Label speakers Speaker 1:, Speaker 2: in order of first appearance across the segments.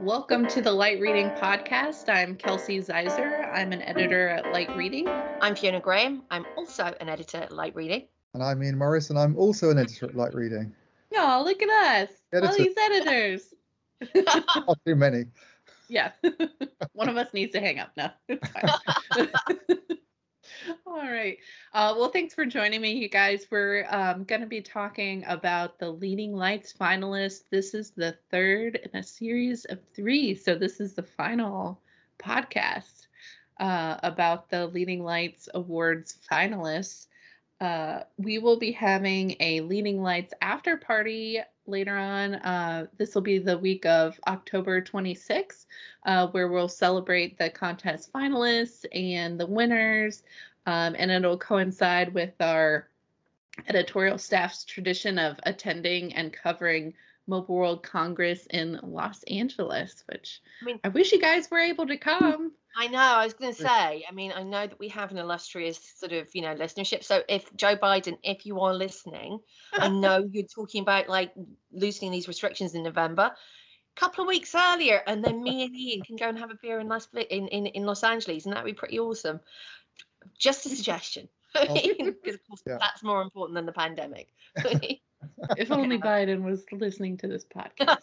Speaker 1: Welcome to the Light Reading Podcast. I'm Kelsey Ziser. I'm an editor at Light Reading.
Speaker 2: I'm Fiona Graham. I'm also an editor at Light Reading.
Speaker 3: And I'm Iain Morris, and I'm also an editor at Light Reading.
Speaker 1: Oh, look at us. Editor. All these editors.
Speaker 3: Not too many.
Speaker 1: Yeah. One of us needs to hang up now. All right. Uh, well, thanks for joining me, you guys. We're um, going to be talking about the Leading Lights finalists. This is the third in a series of three. So, this is the final podcast uh, about the Leading Lights Awards finalists. Uh, we will be having a Leading Lights after party later on. Uh, this will be the week of October 26th, uh, where we'll celebrate the contest finalists and the winners. Um, and it'll coincide with our editorial staff's tradition of attending and covering Mobile World Congress in Los Angeles, which I mean, I wish you guys were able to come.
Speaker 2: I know. I was going to say. I mean, I know that we have an illustrious sort of, you know, listenership. So if Joe Biden, if you are listening, I know you're talking about like loosening these restrictions in November. A couple of weeks earlier, and then me and Iain can go and have a beer in Las in, in, in Los Angeles, and that'd be pretty awesome. Just a suggestion. Because of course yeah. that's more important than the pandemic.
Speaker 1: if only Biden was listening to this podcast.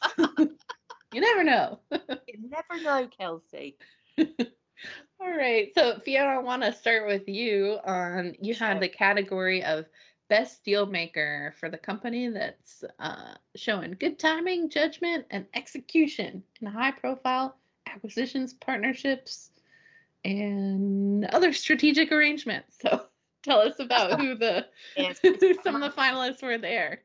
Speaker 1: you never know.
Speaker 2: you never know, Kelsey.
Speaker 1: All right. So Fiona, I want to start with you on you sure. had the category of best deal maker for the company that's uh, showing good timing, judgment, and execution in high profile acquisitions, partnerships, and other strategic arrangements. So tell us about who the some of the finalists were there.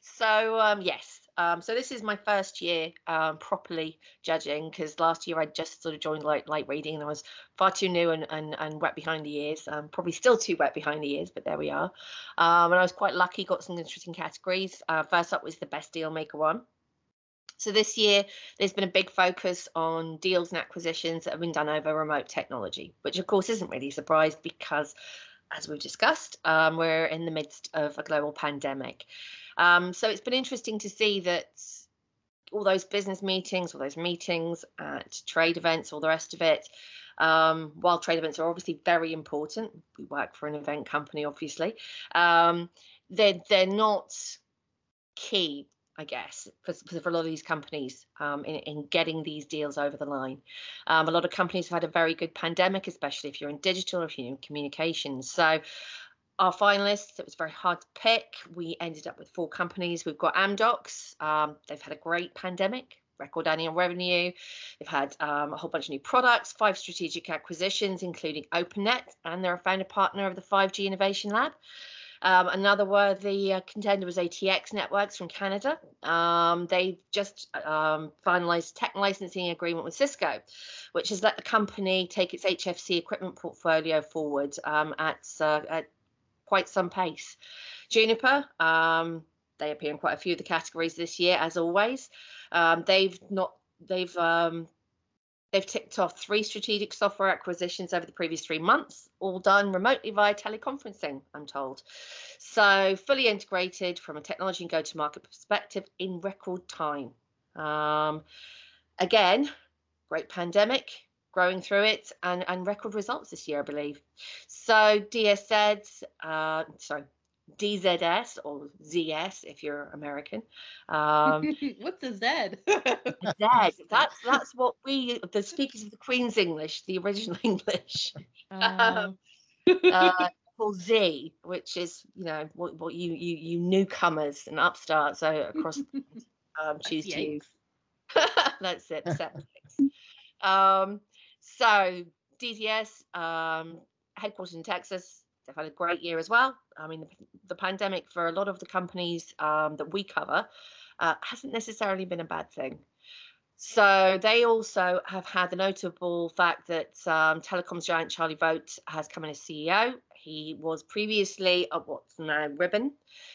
Speaker 2: so um, yes, um, so this is my first year um, properly judging because last year I just sort of joined light, light reading and I was far too new and, and, and wet behind the ears. Um, probably still too wet behind the ears, but there we are. Um, and I was quite lucky, got some interesting categories. Uh, first up was the best deal maker one. So this year, there's been a big focus on deals and acquisitions that have been done over remote technology, which of course isn't really a surprise because, as we've discussed, um, we're in the midst of a global pandemic. Um, so it's been interesting to see that all those business meetings, all those meetings at trade events, all the rest of it, um, while trade events are obviously very important, we work for an event company, obviously, um, they're, they're not key I guess, for, for a lot of these companies um, in, in, getting these deals over the line. Um, a lot of companies have had a very good pandemic, especially if you're in digital or if you're in communications. So, our finalists, it was very hard to pick. We ended up with four companies. We've got Amdocs, um, they've had a great pandemic. Record annual revenue. They've had um, a whole bunch of new products, five strategic acquisitions, including OpenNet, and they're a founder partner of the 5G Innovation Lab. Um, another worthy uh, contender was ATX Networks from Canada. Um, they just um, finalized tech licensing agreement with Cisco, which has let the company take its HFC equipment portfolio forward um, at, uh, at quite some pace. Juniper, um, they appear in quite a few of the categories this year, as always. Um, they've not they've um, They've ticked off three strategic software acquisitions over the previous three months, all done remotely via teleconferencing, I'm told. So, fully integrated from a technology and go to market perspective in record time. Um, again, great pandemic, growing through it, and, and record results this year, I believe. So, DSZ, uh, sorry, DZS or ZS if you're American.
Speaker 1: Um, What's a Z?
Speaker 2: Z. That's that's what we the speakers of the Queen's English, the original English. Um, uh, called Z, which is you know what, what you you you newcomers and upstarts so across um, choose to use. that's it. um, so DZS, um, headquartered in Texas, they've had a great year as well. I mean, the, the pandemic for a lot of the companies um, that we cover uh, hasn't necessarily been a bad thing. So they also have had the notable fact that um, telecoms giant Charlie Vogt has come in as CEO. He was previously at what's now Ribbon.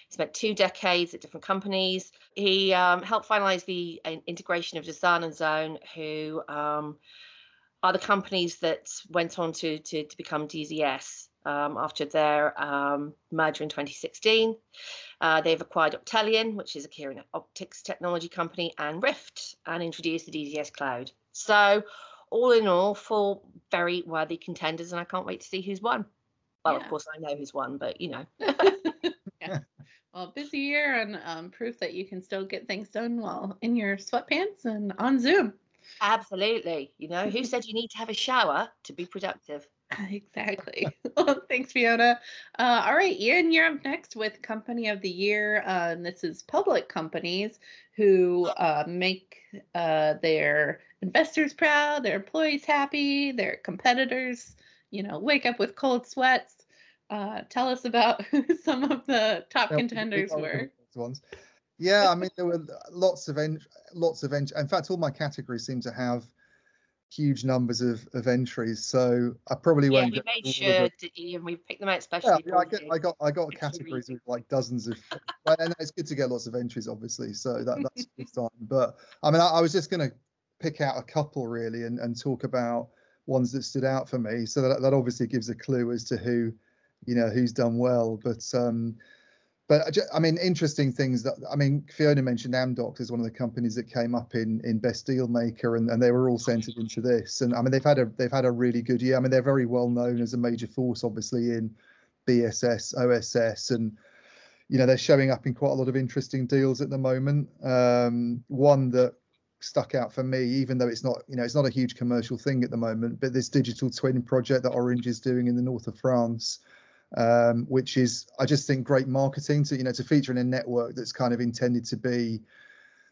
Speaker 2: He spent two decades at different companies. He um, helped finalize the uh, integration of DASAN and Zhone, who um, are the companies that went on to, to, to become DZS. Um, after their um, merger in 2016. Uh, they've acquired Optelian, which is a Keyering optics technology company, and Rift, and introduced the DZS Cloud. So, all in all, four very worthy contenders, and I can't wait to see who's won. Well,
Speaker 1: Yeah.
Speaker 2: of course, I know who's won, but you know.
Speaker 1: yeah. Well, busy year and um, proof that you can still get things done while in your sweatpants and on Zoom.
Speaker 2: Absolutely. You know, who said you need to have a shower to be productive?
Speaker 1: Exactly. well, thanks, Fiona. Uh, all right, Iain, you're up next with Company of the Year. Uh, and this is public companies who uh, make uh, their investors proud, their employees happy, their competitors, you know, wake up with cold sweats. Uh, tell us about who some of the top
Speaker 3: Yeah, we- we
Speaker 1: contenders were.
Speaker 3: Ones. Yeah, I mean there were lots of en- lots of en- in fact all my categories seem to have huge numbers of, of entries. So I probably
Speaker 2: Yeah,
Speaker 3: won't.
Speaker 2: we
Speaker 3: go
Speaker 2: made sure,
Speaker 3: of
Speaker 2: to, Iain, we picked them out
Speaker 3: Yeah,
Speaker 2: especially.
Speaker 3: yeah, I, get. I got I got categories with like dozens of, and it's good to get lots of entries, obviously. So that that's good sign. But I mean, I, I was just going to pick out a couple really and, and talk about ones that stood out for me. So that that obviously gives a clue as to who, you know, who's done well. But um, but I, mean, interesting things that I mean, Fiona mentioned Amdocs is one of the companies that came up in in Best Deal Maker, and, and they were all centered into this. And I mean, they've had a they've had a really good year. I mean, they're very well known as a major force, obviously in BSS, OSS, and you know they're showing up in quite a lot of interesting deals at the moment. Um, one that stuck out for me, even though it's not you know it's not a huge commercial thing at the moment, but this digital twin project that Orange is doing in the north of France um, which is I just think great marketing to you know to feature in a network that's kind of intended to be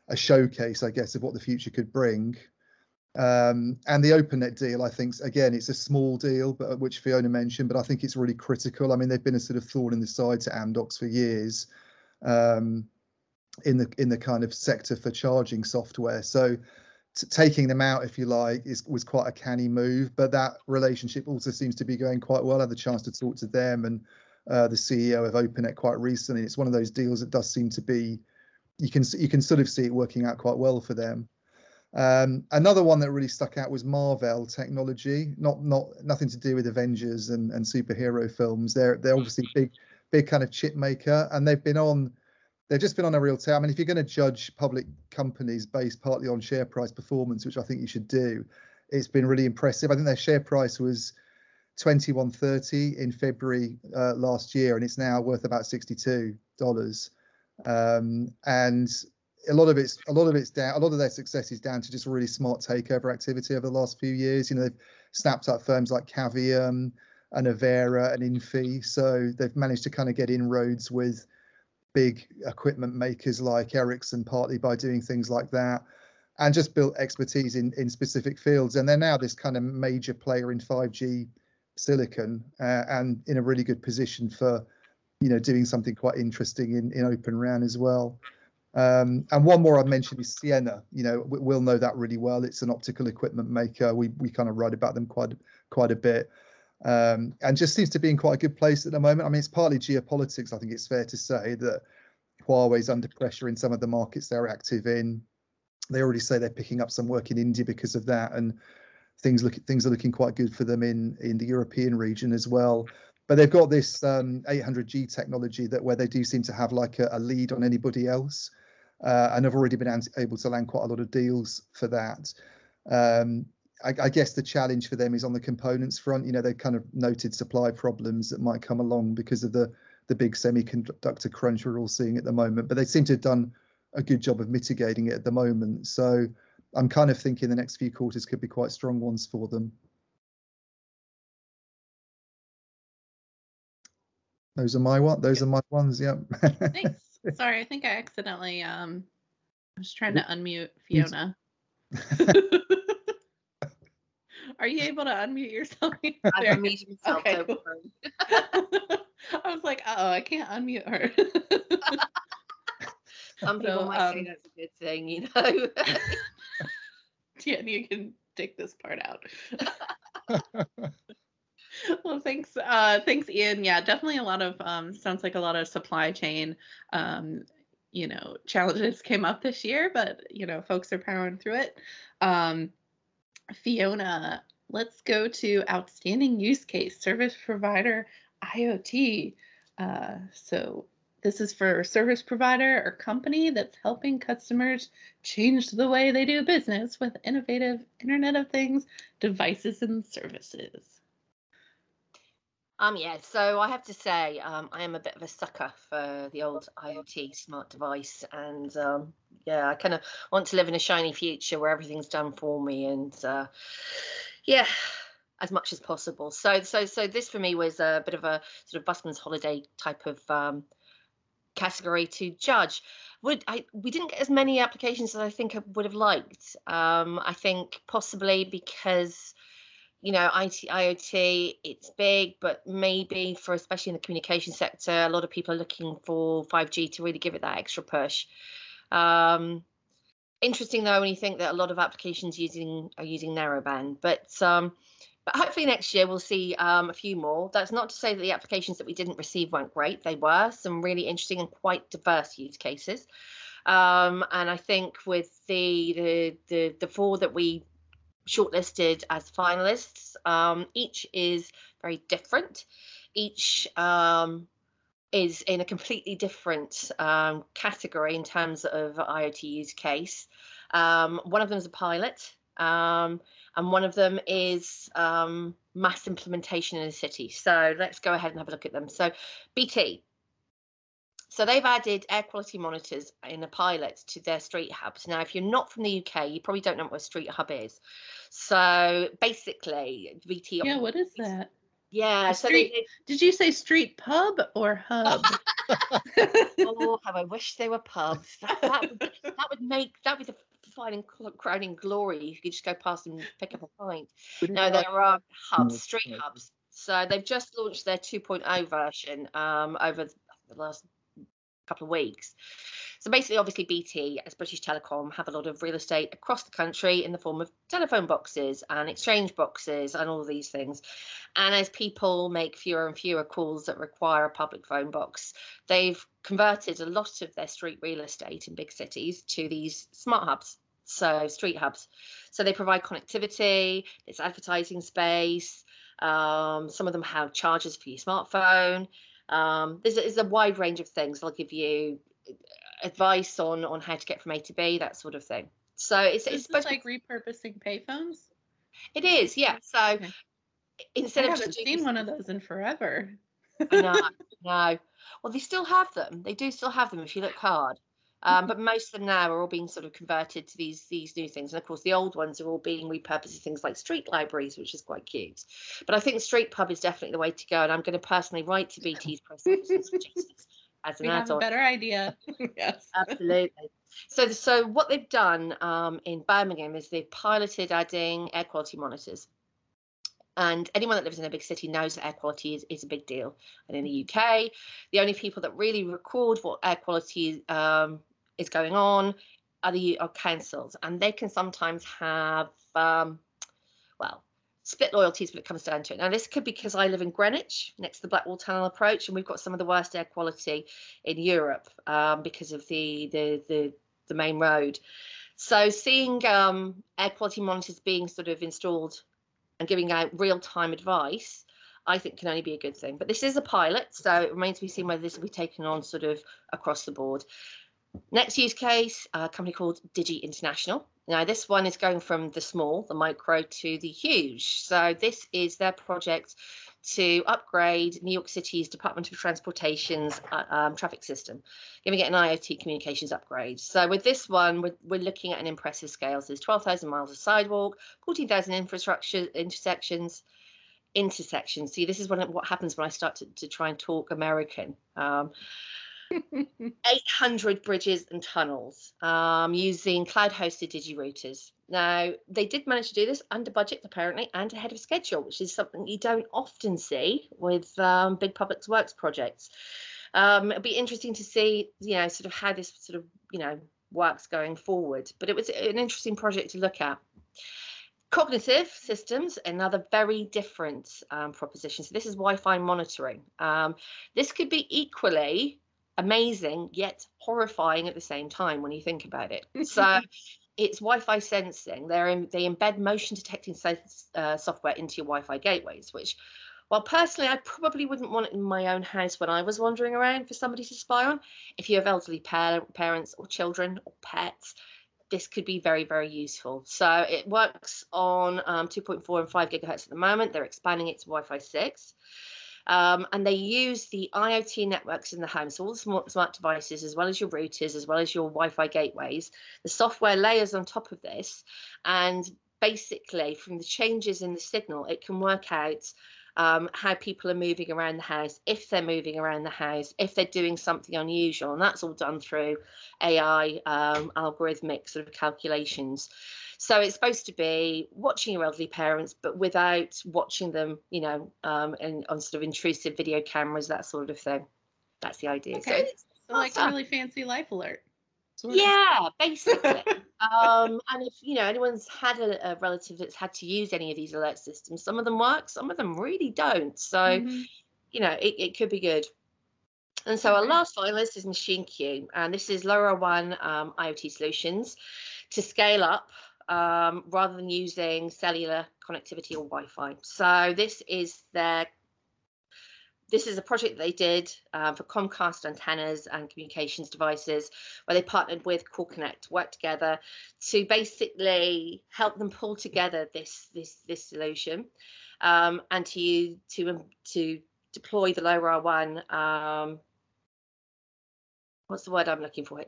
Speaker 3: a showcase, I guess, of what the future could bring. Um, and the OpenNet deal, I think, again, it's a small deal, but which Fiona mentioned, but I think it's really critical. I mean, they've been a sort of thorn in the side to Amdocs for years um, in the in the kind of sector for charging software. So taking them out, if you like, is was quite a canny move. But that relationship also seems to be going quite well. I had the chance to talk to them and uh, the CEO of OpenNet quite recently. It's one of those deals that does seem to be you can you can sort of see it working out quite well for them. Um, another one that really stuck out was Marvell Technology. Not not nothing to do with Avengers and, and superhero films. They're they're obviously big big kind of chip maker, and they've been on they've just been on a real tear. I mean, if you're going to judge public companies based partly on share price performance, which I think you should do, it's been really impressive. I think their share price was 21.30 in February uh, last year, and it's now worth about 62 dollars. Um, and a lot of it's a lot of it's down. A lot of their success is down to just really smart takeover activity over the last few years. You know, they've snapped up firms like Cavium and Avera and Inphi, so they've managed to kind of get inroads with big equipment makers like Ericsson, partly by doing things like that, and just built expertise in in specific fields. And they're now this kind of major player in 5G silicon uh, and in a really good position for you know doing something quite interesting in in Open RAN as well. Um, and one more I've mentioned is Ciena. You know, we- we'll know that really well. It's an optical equipment maker. We we kind of write about them quite quite a bit, um, and just seems to be in quite a good place at the moment. I mean, it's partly geopolitics. I think it's fair to say that Huawei's under pressure in some of the markets they're active in. They already say they're picking up some work in India because of that, and things look things are looking quite good for them in in the European region as well. But they've got this um, 800G technology that where they do seem to have like a, a lead on anybody else, uh, and have already been able to land quite a lot of deals for that. Um, I, I guess the challenge for them is on the components front. You know, they kind of noted supply problems that might come along because of the the big semiconductor crunch we're all seeing at the moment. But they seem to have done a good job of mitigating it at the moment. So I'm kind of thinking the next few quarters could be quite strong ones for them. Those are my one. Those are my ones. Yep.
Speaker 1: Thanks. Sorry, I think I accidentally um I was trying to unmute Fiona. Are you able to unmute yourself?
Speaker 2: I've
Speaker 1: There.
Speaker 2: unmuted myself.
Speaker 1: Okay, cool. I was like, oh, I can't unmute her.
Speaker 2: Some people
Speaker 1: So,
Speaker 2: might say
Speaker 1: um,
Speaker 2: that's a good thing, you know.
Speaker 1: yeah, you can take this part out. well, thanks. Uh, thanks, Iain. Yeah, definitely a lot of um, sounds like a lot of supply chain, um, you know, challenges came up this year, but you know, folks are powering through it. Um, Fiona, let's go to outstanding use case service provider IoT. Uh, so this is for service provider or company that's helping customers change the way they do business with innovative Internet of Things devices and services.
Speaker 2: Um, yeah, so I have to say, um, I am a bit of a sucker for the old IoT smart device, and um, yeah, I kind of want to live in a shiny future where everything's done for me, and uh, yeah, as much as possible. So, so, so this for me was a bit of a sort of busman's holiday type of um, category to judge. Would I? We didn't get as many applications as I think I would have liked. Um, I think possibly because you know, IT, IoT, it's big, but maybe for especially in the communication sector, a lot of people are looking for 5G to really give it that extra push. Um, interesting though when you think that a lot of applications using are using narrowband, but um, but hopefully next year we'll see um, a few more. That's not to say that the applications that we didn't receive weren't great. They were some really interesting and quite diverse use cases. Um, and I think with the, the the the four that we shortlisted as finalists. Um, each is very different. Each um, is in a completely different um, category in terms of IoT use case. Um, one of them is a pilot, um, and one of them is um, mass implementation in a city. So let's go ahead and have a look at them. So BT, so they've added air quality monitors in a pilot to their street hubs. Now, if you're not from the UK, you probably don't know what a street hub is. So basically, BT.
Speaker 1: Yeah, what is that?
Speaker 2: Yeah.
Speaker 1: so street, they, did you say street pub or hub?
Speaker 2: oh, how I wish they were pubs. That, that, would, that would make that would be the fine crowning glory. You could just go past and pick up a pint. No, there are hubs, street hubs. So they've just launched their 2.0 version um, over the last couple of weeks. So basically, obviously, BT as British Telecom have a lot of real estate across the country in the form of telephone boxes and exchange boxes and all these things. And as people make fewer and fewer calls that require a public phone box, they've converted a lot of their street real estate in big cities to these smart hubs. So, street hubs. So, they provide connectivity, it's advertising space. Um, some of them have chargers for your smartphone. Um, there's, there's, a wide range of things. They'll give you advice on on how to get from A to B, that sort of thing. So it's
Speaker 1: so it's like repurposing payphones.
Speaker 2: It is, yeah. So okay. instead
Speaker 1: I
Speaker 2: of
Speaker 1: haven't seen one of those in forever.
Speaker 2: no, no. Well, they still have them. They do still have them if you look hard. Um, but most of them now are all being sort of converted to these these new things, and of course the old ones are all being repurposed to things like street libraries, which is quite cute. But I think street pub is definitely the way to go, and I'm going to personally write to BT's press
Speaker 1: as an we adult. Have a better idea. yes,
Speaker 2: absolutely. So, so what they've done um, in Birmingham is they've piloted adding air quality monitors. And anyone that lives in a big city knows that air quality is, is a big deal. And in the UK, the only people that really record what air quality um, is going on are the are councils, and they can sometimes have um, well split loyalties when it comes down to it. Now, this could be because I live in Greenwich, next to the Blackwall Tunnel approach, and we've got some of the worst air quality in Europe um, because of the, the the the main road. So, seeing um, air quality monitors being sort of installed and giving out real time advice, I think can only be a good thing. But this is a pilot, so it remains to be seen whether this will be taken on sort of across the board. Next use case, a company called Digi International. Now, this one is going from the small, the micro, to the huge. So, this is their project to upgrade New York City's Department of Transportation's uh, um, traffic system, giving it an IoT communications upgrade. So, with this one, we're, we're looking at an impressive scale. So, there's 12,000 miles of sidewalk, 14,000 infrastructure intersections. Intersections. See, this is what, happens when I start to, to try and talk American. Um, 800 bridges and tunnels um, using cloud hosted digirouters. Now, they did manage to do this under budget, apparently, and ahead of schedule, which is something you don't often see with um, big public works projects. Um, it'll be interesting to see, you know, sort of how this sort of, you know, works going forward. But it was an interesting project to look at. Cognitive systems, another very different um, proposition. So this is Wi-Fi monitoring. Um, this could be equally amazing yet horrifying at the same time when you think about it. So it's Wi-Fi sensing. They're in, they embed motion detecting sense, uh, software into your Wi-Fi gateways, which, well, personally, I probably wouldn't want it in my own house when I was wandering around for somebody to spy on. If you have elderly par- parents or children or pets, this could be very, very useful. So it works on um, 2.4 and 5 gigahertz at the moment. They're expanding it to Wi-Fi 6. Um, and they use the IoT networks in the home, so all the smart, smart devices, as well as your routers, as well as your Wi-Fi gateways. The software layers on top of this, and basically from the changes in the signal, it can work out um, how people are moving around the house, if they're moving around the house, if they're doing something unusual, and that's all done through AI um, algorithmic sort of calculations. So it's supposed to be watching your elderly parents, but without watching them, you know, um, and on sort of intrusive video cameras, that sort of thing. That's the idea.
Speaker 1: Okay. So, so like a really fancy life alert.
Speaker 2: Sort of. Yeah, basically. um, and if you know anyone's had a, a, relative that's had to use any of these alert systems, some of them work, some of them really don't. So, mm-hmm. you know, it, it could be good. And so our last finalist is MachineQ, and this is LoRaWAN um, IoT solutions to scale up um, rather than using cellular connectivity or Wi-Fi. So this is their this is a project they did uh, for Comcast antennas and communications devices, where they partnered with Core Connect, worked together to basically help them pull together this this this solution, um, and to to um, to deploy the LoRaWAN um, what's the word I'm looking for?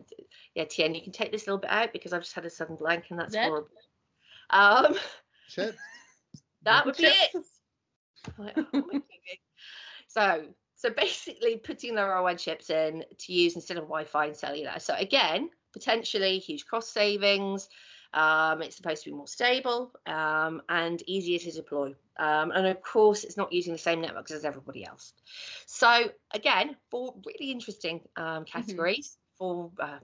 Speaker 2: Yeah, Tien, you can take this a little bit out because I've just had a sudden blank and that's horrible. Um,
Speaker 3: Chips.
Speaker 2: that would be it. oh so, so basically putting the LoRaWAN chips in to use instead of Wi-Fi and cellular. So again, potentially huge cost savings. Um, it's supposed to be more stable um, and easier to deploy. Um, and of course, it's not using the same networks as everybody else. So again, for really interesting um, mm-hmm. categories, mm-hmm. for uh,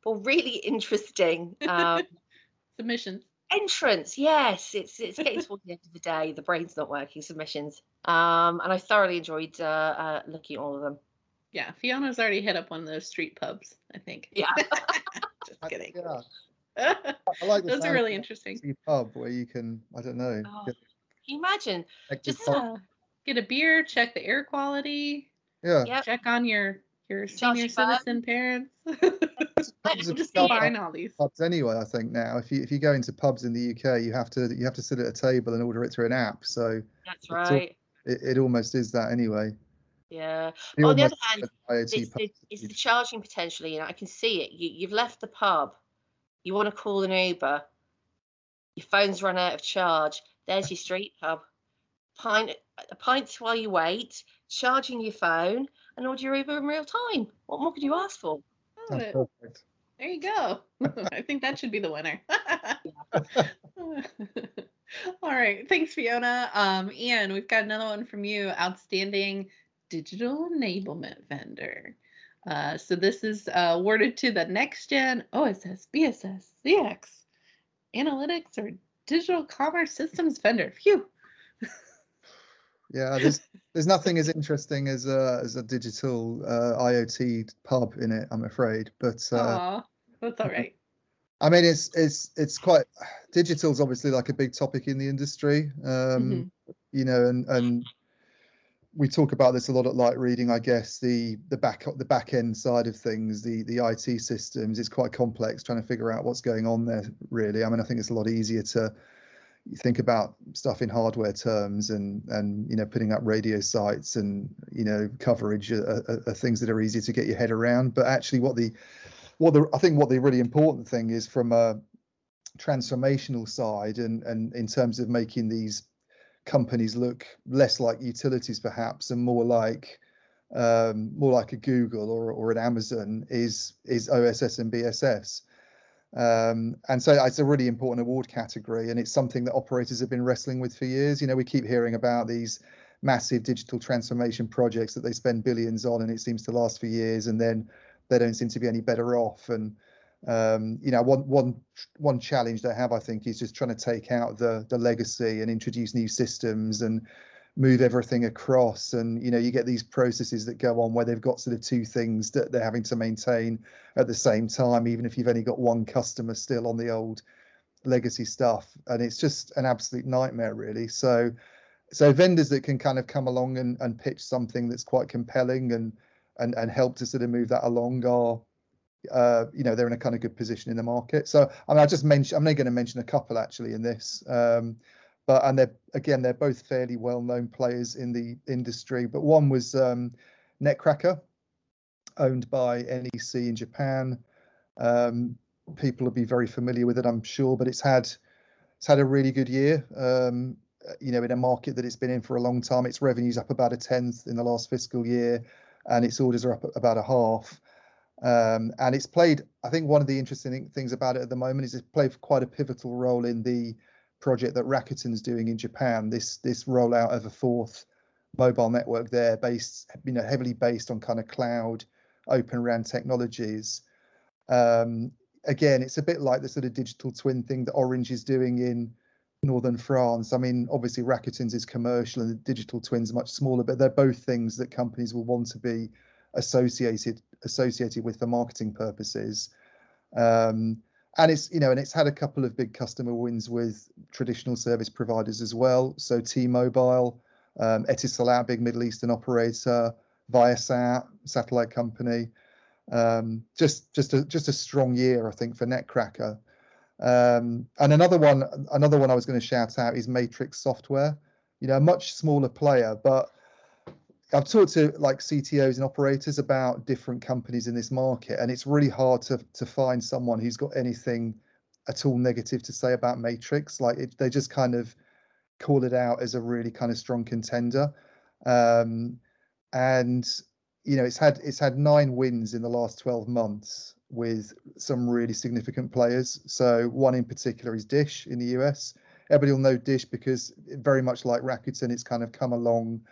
Speaker 2: for really interesting um,
Speaker 1: submissions.
Speaker 2: Entrance, yes, it's it's getting towards the end of the day. The brain's not working. Submissions, um, and I thoroughly enjoyed uh, uh, looking at all of them.
Speaker 1: Yeah, Fiona's already hit up one of those street pubs. I think.
Speaker 2: Yeah.
Speaker 1: Just kidding.
Speaker 3: Yeah. I like
Speaker 1: those are really interesting.
Speaker 3: Pub where you can, I don't know.
Speaker 2: Oh, get, can you imagine? Just
Speaker 1: yeah. Uh, get a beer, check the air quality.
Speaker 3: Yeah.
Speaker 1: Yep. Check on your your senior citizen parents. just combine all these
Speaker 3: pubs anyway. I think now, if you if you go into pubs in the UK, you have to you have to sit at a table and order it through an app. So
Speaker 2: that's right.
Speaker 3: All, it, it almost is that anyway.
Speaker 2: Yeah. On the other hand, it's, it's, it's, the charging potentially. You know, I can see it. You, you've left the pub. You want to call an Uber. Your phone's run out of charge. There's your street pub. Pint, a pint while you wait, charging your phone, and order your Uber in real time. What more could you ask for?
Speaker 1: Oh, there you go. I think that should be the winner. All right. Thanks, Fiona. Um, Iain, we've got another one from you. Outstanding digital enablement vendor. Uh, so this is uh, awarded to the next gen OSS, BSS, CX, analytics, or digital commerce systems vendor. Phew.
Speaker 3: yeah, there's there's nothing as interesting as a as a digital uh, IoT pub in it, I'm afraid. But uh,
Speaker 1: Aww, that's all right.
Speaker 3: I mean, it's it's it's quite digital's obviously like a big topic in the industry. Um, mm-hmm. You know, and and we talk about this a lot at light reading i guess the the back the back end side of things the the it systems. Is quite complex trying to figure out what's going on there really. I mean i think it's a lot easier to think about stuff in hardware terms and and you know putting up radio sites and you know coverage are, are, are things that are easier to get your head around. But actually what the what the i think what the really important thing is from a transformational side and and in terms of making these companies look less like utilities perhaps and more like um, more like a Google or, or an Amazon is is OSS and BSS. Um, and so it's a really important award category, and it's something that operators have been wrestling with for years. You know, we keep hearing about these massive digital transformation projects that they spend billions on, and it seems to last for years, and then they don't seem to be any better off. And um, you know, one one one challenge they have, I think, is just trying to take out the the legacy and introduce new systems and move everything across. And you know you get these processes that go on where they've got sort of two things that they're having to maintain at the same time even if you've only got one customer still on the old legacy stuff. And it's just an absolute nightmare really. So so vendors that can kind of come along and, and pitch something that's quite compelling and and and help to sort of move that along are uh, you know they're in a kind of good position in the market. So i mean i just mentioned i'm only going to mention a couple actually in this um, but and they're again they're both fairly well known players in the industry but one was um, netcracker owned by nec in japan. Um, people will be very familiar with it i'm sure but it's had it's had a really good year. Um, you know in a market that it's been in for a long time its revenues up about a tenth in the last fiscal year and its orders are up about a half um, and it's played i think one of the interesting things about it at the moment is it's played quite a pivotal role in the project that Rakuten's doing in Japan. This this rollout of a fourth mobile network there, based you know heavily based on kind of cloud, open RAN technologies. Um, again, it's a bit like the sort of digital twin thing that Orange is doing in northern France. I mean, obviously Rakuten's is commercial and the digital twin's are much smaller, but they're both things that companies will want to be associated associated with for marketing purposes. Um, and it's you know and it's had a couple of big customer wins with traditional service providers as well. So t-mobile um, etisalat big middle eastern operator viasat satellite company. Um, just just a just a strong year i think for netcracker. Um, and another one another one i was going to shout out is matrixx software. You know a much smaller player but I've talked to like CTOs and operators about different companies in this market, and it's really hard to to find someone who's got anything at all negative to say about Matrixx. Like it, they just kind of call it out as a really kind of strong contender. Um, and you know, it's had it's had nine wins in the last 12 months with some really significant players. So one in particular is Dish in the US. Everybody will know Dish because very much like Rakuten, it's kind of come along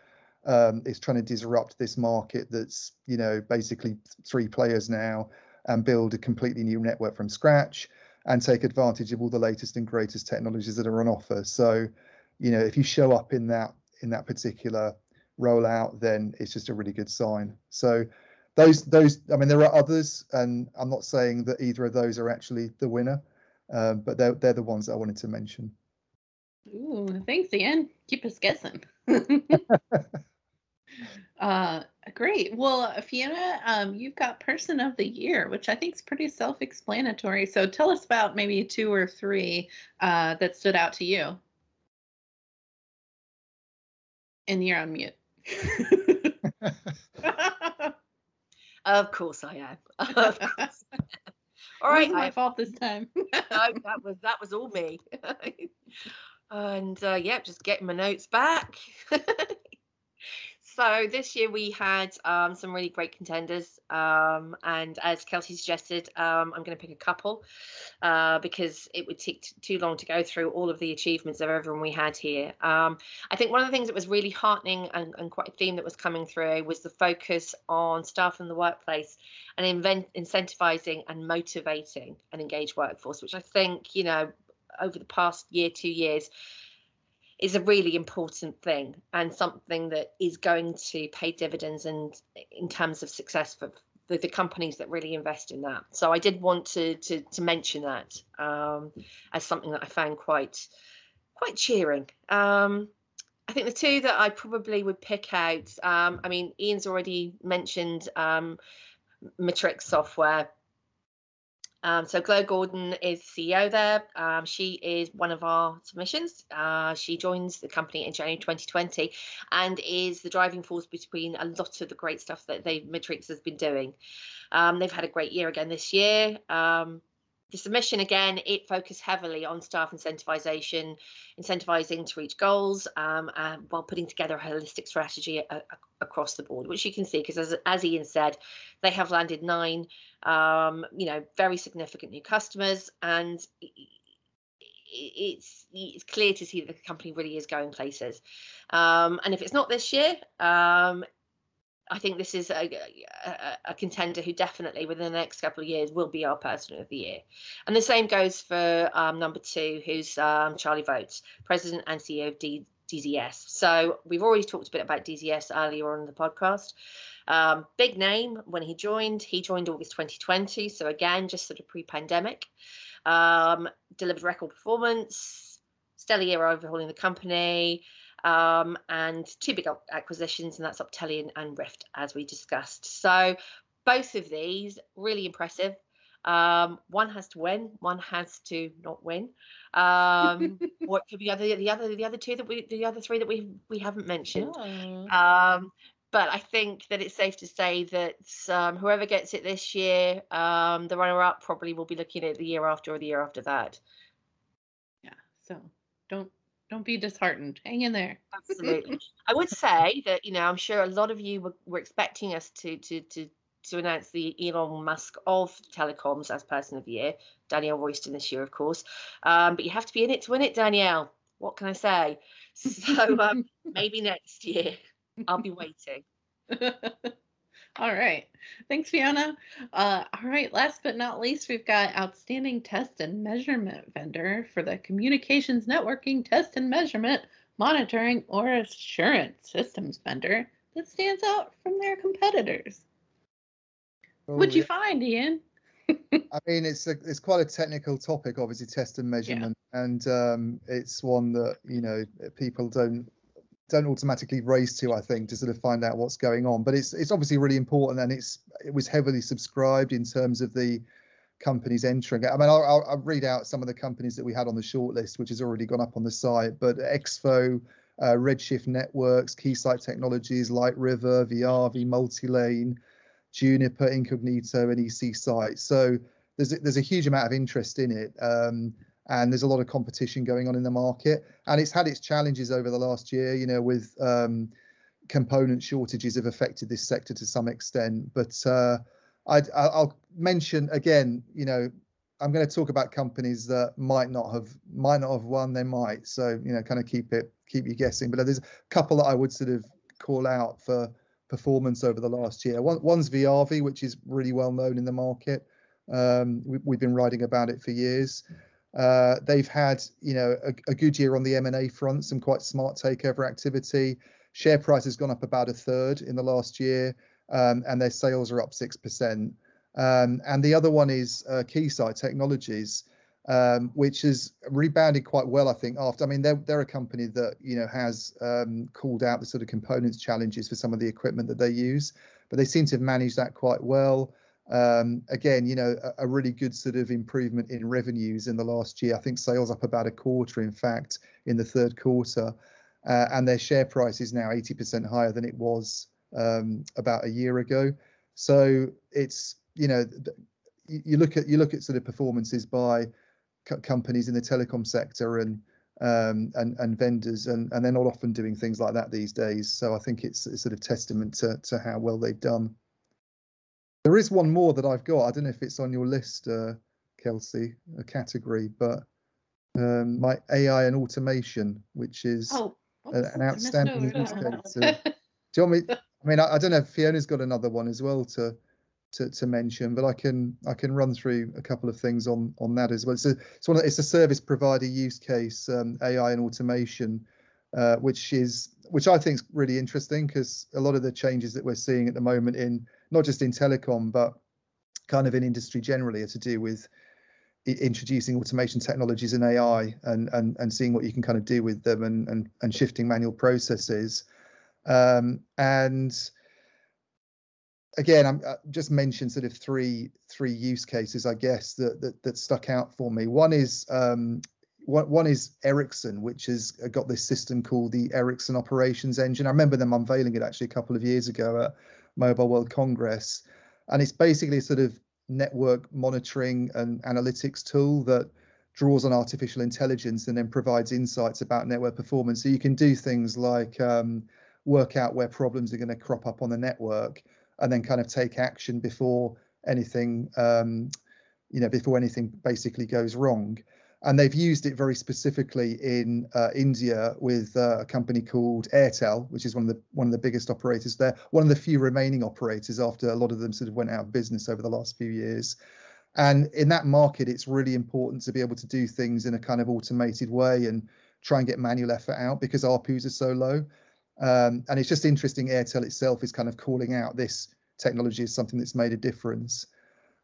Speaker 3: um, is trying to disrupt this market that's you know basically three players now and build a completely new network from scratch and take advantage of all the latest and greatest technologies that are on offer. So you know if you show up in that in that particular rollout then it's just a really good sign. So those those i mean there are others and i'm not saying that either of those are actually the winner um, but they're, they're the ones that i wanted to mention.
Speaker 1: Ooh, thanks iain. Keep us guessing Uh, great. Well, Fiona, um, you've got Person of the Year, which I think is pretty self-explanatory. So tell us about maybe two or three uh, that stood out to you. And you're on mute.
Speaker 2: of course I am. Of course. All right,
Speaker 1: my fault this time.
Speaker 2: no, that was that was all me. and uh, yeah, just getting my notes back. So this year we had um, some really great contenders, um, and as Kelsey suggested, um, I'm going to pick a couple uh, because it would take t- too long to go through all of the achievements of everyone we had here. Um, I think one of the things that was really heartening and, and, quite a theme that was coming through was the focus on staff in the workplace and invent- incentivizing and motivating an engaged workforce, which I think you know over the past year, two years is a really important thing and something that is going to pay dividends and in terms of success for the, the companies that really invest in that. So I did want to to, to mention that um, as something that I found quite quite cheering. Um, I think the two that I probably would pick out. Um, I mean, Iain's already mentioned um, Matrixx software. Um, so Glo Gordon is CEO there. Um, she is one of our submissions. Uh, she joins the company in January 2020 and is the driving force between a lot of the great stuff that they Matrixx has been doing. Um, they've had a great year again this year. Um, the submission again, it focused heavily on staff incentivization, incentivizing to reach goals, um, while putting together a holistic strategy a, a, across the board, which you can see because as, as Iain said, they have landed nine, um, you know, very significant new customers, and it's it's clear to see that the company really is going places. Um, and if it's not this year, um, I think this is a, a, a, contender who definitely within the next couple of years will be our person of the year. And the same goes for um, number two, who's um, Charlie Vogt, president and CEO of D, DZS. So we've already talked a bit about DZS earlier on in the podcast. Um, big name when he joined. He joined August 2020. So again, just sort of pre-pandemic. Um, delivered record performance, stellar year overhauling the company, um, and two big acquisitions, and that's Optelian and Rift, as we discussed. So both of these really impressive. Um, one has to win, one has to not win. Um, what could be other the other the other two that we the other three that we we haven't mentioned. Um, but I think that it's safe to say that um, whoever gets it this year, um, the runner-up probably will be looking at the year after or the year after that.
Speaker 1: Yeah. So don't don't be disheartened. Hang in there.
Speaker 2: Absolutely. I would say that you know I'm sure a lot of you were, were expecting us to to to to announce the Elon Musk of telecoms as Person of the Year, Danielle Royston this year, of course. Um, but you have to be in it to win it, Danielle. What can I say? So um, maybe next year. I'll be waiting.
Speaker 1: all right. Thanks, Fiona. Uh, all right. Last but not least, we've got outstanding test and measurement vendor for the communications networking test and measurement monitoring or assurance systems vendor that stands out from their competitors. Oh, What'd you find, Iain?
Speaker 3: I mean, it's a, it's quite a technical topic, obviously, test and measurement, yeah. and um, it's one that you know people don't don't automatically race to, I think, to sort of find out what's going on. But it's it's obviously really important, and it's it was heavily subscribed in terms of the companies entering. I mean, I'll, I'll read out some of the companies that we had on the shortlist, which has already gone up on the site. But Exfo, uh, Redshift Networks, Keysight Technologies, Light River, Viavi, Multilane, Juniper, Incognito, and EC Site. So there's a, there's a huge amount of interest in it. Um, and there's a lot of competition going on in the market. And it's had its challenges over the last year you know with um, component shortages have affected this sector to some extent. But uh, i will mention again you know i'm going to talk about companies that might not have might not have won they might. So you know kind of keep it keep you guessing. But there's a couple that i would sort of call out for performance over the last year. One, one's viavi which is really well known in the market. Um, we, we've been writing about it for years uh, they've had, you know, a, a good year on the M&A front, some quite smart takeover activity. Share price has gone up about a third in the last year, um, and their sales are up six percent. Um, and the other one is uh, Keysight Technologies, um, which has rebounded quite well, I think. After, I mean, they're they're a company that you know has um, called out the sort of components challenges for some of the equipment that they use, but they seem to have managed that quite well. Um, again, you know, a, a, really good sort of improvement in revenues in the last year. I think sales up about a quarter, in fact, in the third quarter, uh, and their share price is now 80% higher than it was um, about a year ago. So it's you know, you look at you look at sort of performances by companies in the telecom sector and um, and and vendors, and and they're not often doing things like that these days. So I think it's, it's sort of testament to to how well they've done. There is one more that I've got. I don't know if it's on your list, uh, Kelsey, a category, but um, my AI and automation, which is
Speaker 1: oh,
Speaker 3: an outstanding use case. do you want me? I mean, I, I, don't know if Fiona's got another one as well to to, to mention, but I can I can run through a couple of things on on that as well. It's a it's one it's a service provider use case, um, AI and automation, uh, which is which I think is really interesting because a lot of the changes that we're seeing at the moment in not just in telecom, but kind of in industry generally, are to do with introducing automation technologies and AI and and and seeing what you can kind of do with them and and and shifting manual processes. Um, and again, I'm I just mentioned sort of three three use cases, I guess that that, that stuck out for me. One is um, one, one is Ericsson, which has got this system called the Ericsson Operations Engine. I remember them unveiling it actually a couple of years ago at Mobile World Congress. And it's basically a sort of network monitoring and analytics tool that draws on artificial intelligence and then provides insights about network performance. So you can do things like um, work out where problems are going to crop up on the network and then kind of take action before anything, um, you know, before anything basically goes wrong and they've used it very specifically in uh, India with uh, a company called Airtel, which is one of the one of the biggest operators there, one of the few remaining operators after a lot of them sort of went out of business over the last few years. And in that market, it's really important to be able to do things in a kind of automated way and try and get manual effort out because ARPUs are so low. Um, and it's just interesting. Airtel itself is kind of calling out this technology as something that's made a difference.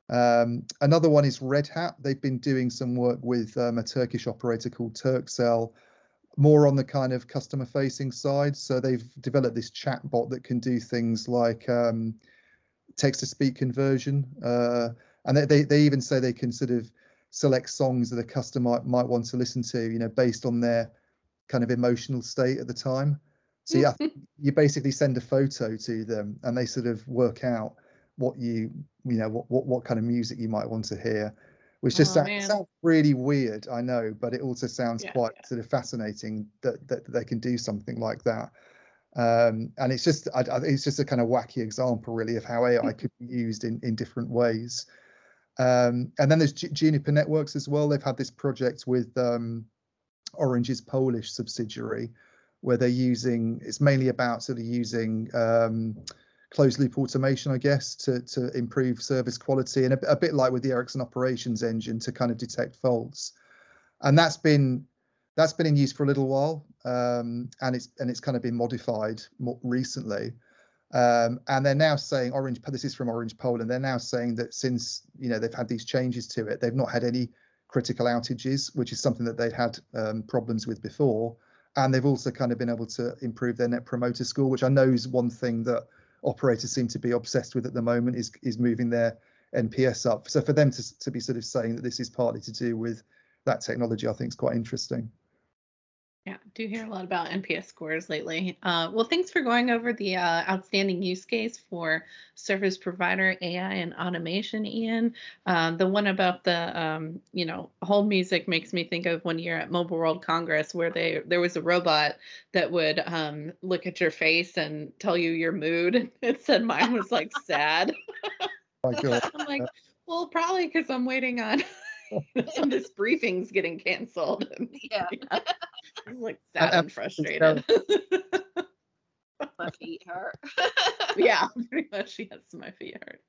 Speaker 3: Um, another one is Red Hat. They've been doing some work with um, a Turkish operator called Turkcell, more on the kind of customer facing side. So they've developed this chat bot that can do things like um, text to speak conversion. Uh, and they, they even say they can sort of select songs that a customer might, might want to listen to, you know, based on their kind of emotional state at the time. So yeah, you basically send a photo to them and they sort of work out what you you know what what, what kind of music you might want to hear which just oh, sounds, sounds, really weird i know but it also sounds yeah, quite yeah. sort of fascinating that, that they can do something like that. Um, and it's just I, I, it's just a kind of wacky example really of how ai could be used in in different ways. Um, and then there's G- juniper networks as well. They've had this project with um, orange's polish subsidiary where they're using it's mainly about sort of using um, closed loop automation, I guess, to to improve service quality, and a, a, bit like with the Ericsson operations engine to kind of detect faults. And that's been that's been in use for a little while, um, and it's and it's kind of been modified more recently. Um, and they're now saying Orange. This is from Orange Poland. They're now saying that since you know they've had these changes to it, they've not had any critical outages, which is something that they'd had um, problems with before. And they've also kind of been able to improve their net promoter score, which I know is one thing that operators seem to be obsessed with at the moment is is moving their NPS up. So for them to to be sort of saying that this is partly to do with that technology, I think is quite interesting.
Speaker 1: Yeah, do hear a lot about NPS scores lately. Uh, well, thanks for going over the uh, outstanding use case for service provider AI and automation, Iain. Uh, the one about the, um, you know, hold music makes me think of one year at Mobile World Congress where they there was a robot that would um, look at your face and tell you your mood. It said mine was like sad.
Speaker 3: Oh.
Speaker 1: I'm like, well, probably because I'm waiting on. and this briefing's getting canceled.
Speaker 2: Yeah. yeah.
Speaker 1: I'm like sad and frustrated.
Speaker 2: my feet hurt.
Speaker 1: yeah, pretty much. Yes, my feet hurt.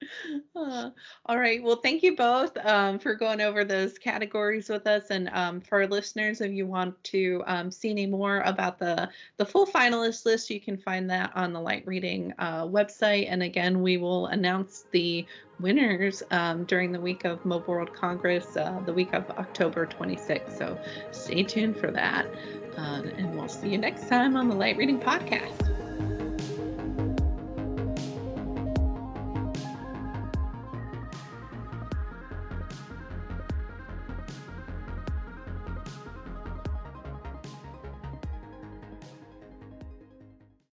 Speaker 1: Uh, all right. Well, thank you both um, for going over those categories with us. And um, for our listeners, if you want to um, see any more about the the full finalist list, you can find that on the Light Reading uh, website. And again, we will announce the winners um, during the week of Mobile World Congress, uh, the week of October 26th. So stay tuned for that. Uh, and we'll see you next time on the Light Reading Podcast.